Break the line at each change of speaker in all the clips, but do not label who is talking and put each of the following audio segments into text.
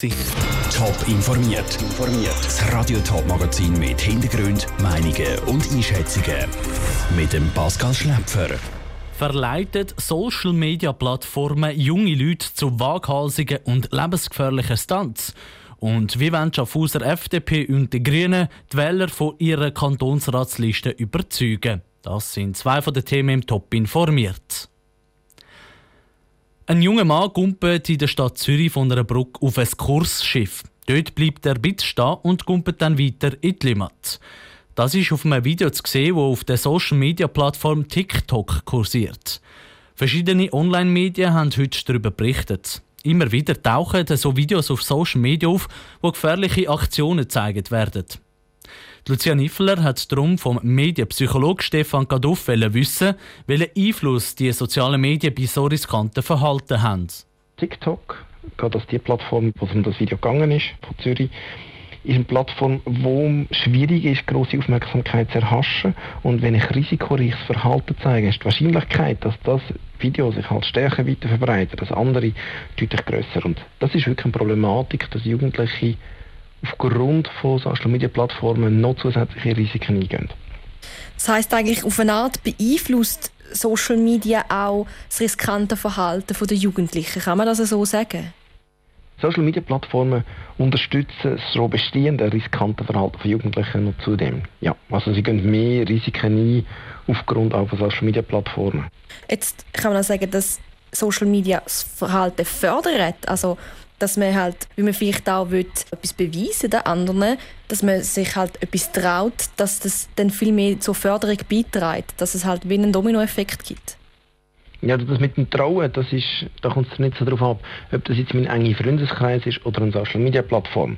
Top informiert. Das Radio Top Magazin mit Hintergrund, Meinungen und Einschätzungen mit dem Pascal Schläpfer.
Verleitet Social Media Plattformen junge Leute zu waghalsigen und lebensgefährlichen Stunts? Und wie wollen Schaffhauser FDP und die Grünen die Wähler von ihrer Kantonsratsliste überzeugen? Das sind zwei von den Themen im Top informiert. Ein junger Mann gumpelt in der Stadt Zürich von einer Brücke auf ein Kursschiff. Dort bleibt er bitte stehen und gumpelt dann weiter in die Limmat. Das ist auf einem Video zu sehen, das auf der Social Media Plattform TikTok kursiert. Verschiedene Online-Medien haben heute darüber berichtet. Immer wieder tauchen so Videos auf Social Media auf, wo gefährliche Aktionen gezeigt werden. Lucia Niffler hat darum vom Medienpsychologen Stefan Kaduff wissen, welchen Einfluss die sozialen Medien bei so riskanten Verhalten haben.
TikTok, gerade als die Plattform, wo es um das Video gegangen ist, von Zürich, ist eine Plattform, wo schwierig ist, große Aufmerksamkeit zu erhaschen. Und wenn ich risikoreiches Verhalten zeige, ist die Wahrscheinlichkeit, dass das Video sich halt stärker weiter verbreitet als andere, deutlich grösser. Und das ist wirklich eine Problematik, dass Jugendliche aufgrund von Social Media Plattformen noch zusätzliche Risiken eingehen.
Das heißt eigentlich auf eine Art beeinflusst Social Media auch das riskante Verhalten der Jugendlichen. Kann man das so sagen?
Social Media Plattformen unterstützen das so bestehende riskante Verhalten von Jugendlichen noch zudem. Ja, also sie gehen mehr Risiken ein aufgrund auch von Social Media Plattformen.
Jetzt kann man auch sagen, dass Social Media das Verhalten fördert. Also dass man halt, wie man vielleicht auch will, etwas beweisen den anderen, dass man sich halt etwas traut, dass das dann viel mehr zur Förderung beiträgt, dass es halt wie einen Dominoeffekt gibt.
Ja, das mit dem Trauen, das ist, da kommt es nicht so darauf ab, ob das jetzt mein enger Freundeskreis ist oder eine Social-Media-Plattform.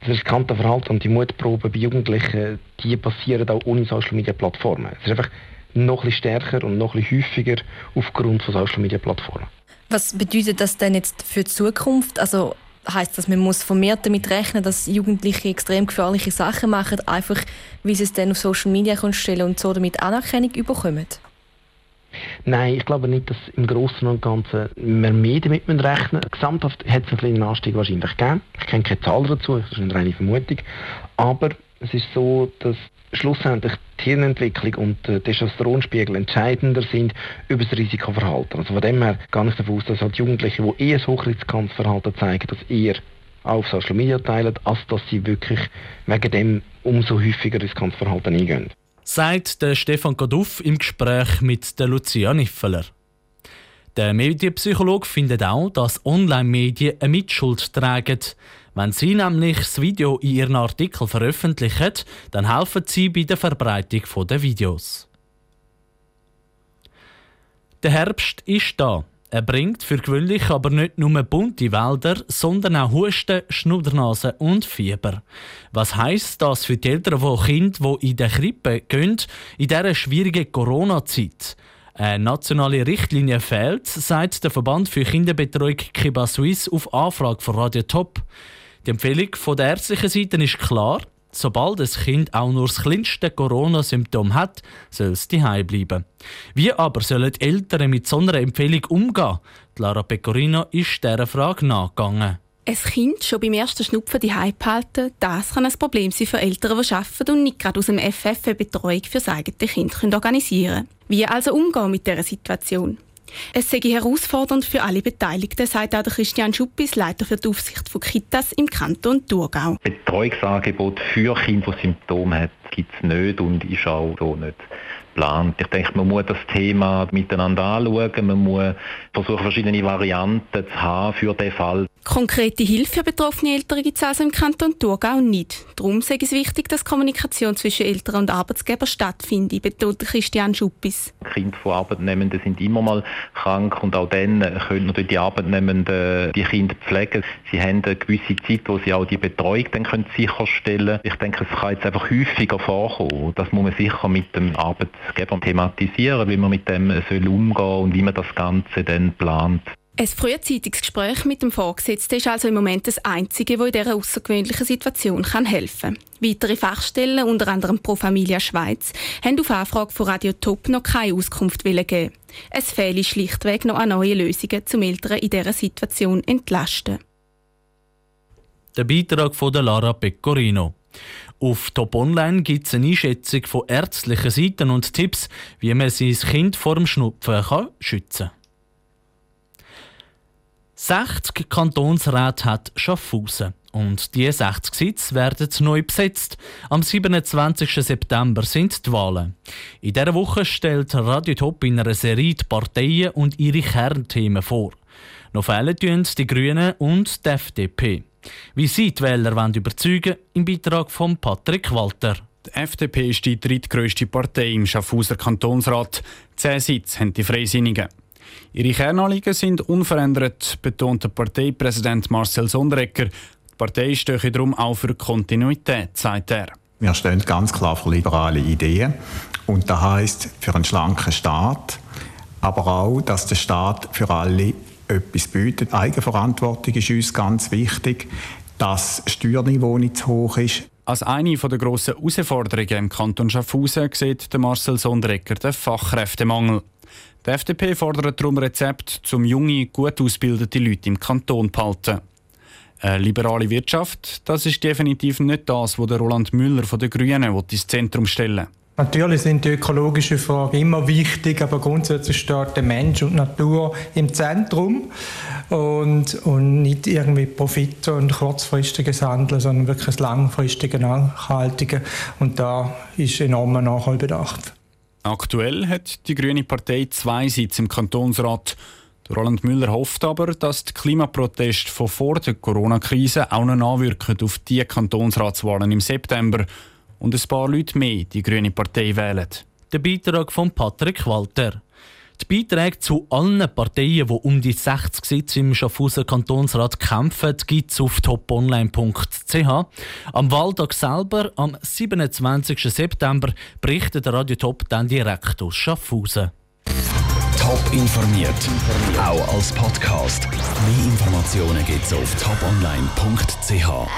Das riskante Verhalten und die Mutproben bei Jugendlichen, die passieren auch ohne Social-Media-Plattformen. Es ist einfach noch ein stärker und noch ein häufiger aufgrund von Social-Media-Plattformen.
Was bedeutet das denn jetzt für die Zukunft? Also heißt das, man muss vermehrt damit rechnen, dass Jugendliche extrem gefährliche Sachen machen, einfach wie sie es dann auf Social Media stellen und so damit Anerkennung bekommen?
Nein, ich glaube nicht, dass im Großen und Ganzen wir mehr damit rechnen müssen. Gesamthaft hat es einen kleinen Anstieg wahrscheinlich gegeben. Ich kenne keine Zahl dazu, das ist eine reine Vermutung. Aber es ist so, dass schlussendlich Hirnentwicklung und der Testosteronspiegel entscheidender sind über das Risikoverhalten. Also von dem her gehe ich davon aus, dass halt Jugendliche, die eher ein hochriskantes Verhalten zeigen, das eher auf Social Media teilen, als dass sie wirklich wegen dem umso häufiger riskantes Verhalten eingehen.
Sagt der Stefan Kaduff im Gespräch mit der Lucia Niffeler. Der Medienpsychologe findet auch, dass Online-Medien eine Mitschuld tragen. Wenn Sie nämlich das Video in Ihren Artikel veröffentlichen, dann helfen Sie bei der Verbreitung der Videos. Der Herbst ist da. Er bringt für gewöhnlich aber nicht nur bunte Wälder, sondern auch Husten, Schnuddernase und Fieber. Was heißt das für die Eltern von Kindern, die in der Krippe gehen, in dieser schwierigen Corona-Zeit? Eine nationale Richtlinie fehlt, sagt der Verband für Kinderbetreuung Kiba Suisse auf Anfrage von Radio Top. Die Empfehlung von der ärztlichen Seite ist klar. Sobald das Kind auch nur das kleinste Corona-Symptom hat, soll es daheim bleiben. Wie aber sollen die Eltern mit so einer Empfehlung umgehen? Lara Pecorino ist dieser Frage nachgegangen.
Ein Kind schon beim ersten Schnupfen die behalten, das kann ein Problem sein für Eltern, die arbeiten und nicht gerade aus dem FF eine Betreuung für das eigene Kind organisieren können. Wie also umgehen mit dieser Situation? Es sei herausfordernd für alle Beteiligten, sagt auch Christian Schuppis, Leiter für die Aufsicht von Kitas im Kanton Thurgau.
Betreuungsangebot für Kinder, die Symptome haben, gibt es nicht und ist auch so nicht geplant. Ich denke, man muss das Thema miteinander anschauen, man muss versuchen, verschiedene Varianten zu haben für den Fall.
Konkrete Hilfe für betroffene Eltern gibt es also im Kanton Thurgau nicht. Darum ist es wichtig, dass Kommunikation zwischen Eltern und Arbeitgebern stattfindet, betont Christian Schuppis.
Kinder von Arbeitnehmenden sind immer mal krank und auch dann können natürlich die Arbeitnehmenden die Kinder pflegen. Sie haben eine gewisse Zeit, wo sie auch die Betreuung dann können sicherstellen können. Ich denke, es kann jetzt einfach häufiger vorkommen. Das muss man sicher mit dem Arbeitgeber thematisieren, wie man mit dem soll umgehen und wie man das Ganze dann plant.
Ein frühzeitiges Gespräch mit dem Vorgesetzten ist also im Moment das Einzige, das in dieser außergewöhnlichen Situation helfen kann. Weitere Fachstellen, unter anderem Pro Familia Schweiz, haben auf Anfrage von Radio Top noch keine Auskunft geben. Es fehle schlichtweg noch an neue Lösungen, um Eltern in dieser Situation entlasten.
Der Beitrag von Lara Pecorino. Auf Top Online gibt es eine Einschätzung von ärztlichen Seiten und Tipps, wie man sein Kind vor dem Schnupfen kann schützen kann. 60 Kantonsräte hat Schaffhausen. Und die 60 Sitze werden neu besetzt. Am 27. September sind die Wahlen. In dieser Woche stellt Radio Top in einer Serie die Parteien und ihre Kernthemen vor. Noch fehlen die Grünen und die FDP. Wie sie die Wähler wollen überzeugen im Beitrag von Patrick Walter.
Die FDP ist die drittgrößte Partei im Schaffhauser Kantonsrat. Zehn Sitze haben die Freisinnigen. Ihre Kernanliegen sind unverändert, betont der Parteipräsident Marcel Sonderegger. Die Partei stehe darum auch für Kontinuität, sagt er.
Wir stehen ganz klar für liberale Ideen. Und das heisst für einen schlanken Staat, aber auch, dass der Staat für alle etwas bietet. Eigenverantwortung ist uns ganz wichtig, dass das Steuerniveau nicht zu hoch ist.
Als eine der grossen Herausforderungen im Kanton Schaffhausen sieht Marcel Sondrecker den Fachkräftemangel. Die FDP fordert darum Rezept, um junge, gut ausgebildete Leute im Kanton zu behalten. Eine liberale Wirtschaft, das ist definitiv nicht das, was Roland Müller von den Grünen ins Zentrum stellen will.
Natürlich sind die ökologischen Fragen immer wichtig, aber grundsätzlich steht der Mensch und Natur im Zentrum und, und nicht irgendwie Profit und kurzfristiges Handeln, sondern wirklich langfristige, nachhaltige und da ist enormer Nachholbedarf.
Aktuell hat die Grüne Partei zwei Sitze im Kantonsrat. Roland Müller hofft aber, dass die Klimaproteste von vor der Corona-Krise auch noch nachwirken auf die Kantonsratswahlen im September und ein paar Leute mehr die Grüne Partei wählen.
Der Beitrag von Patrick Walter. Die Beiträge zu allen Parteien, die um die 60 Sitze im Schaffhauser Kantonsrat kämpfen, gibt es auf toponline.ch. Am Wahltag selber, am 27. September, berichtet der Radio Top dann direkt aus Schaffhausen.
Top informiert, auch als Podcast. Mehr Informationen gibt es auf toponline.ch.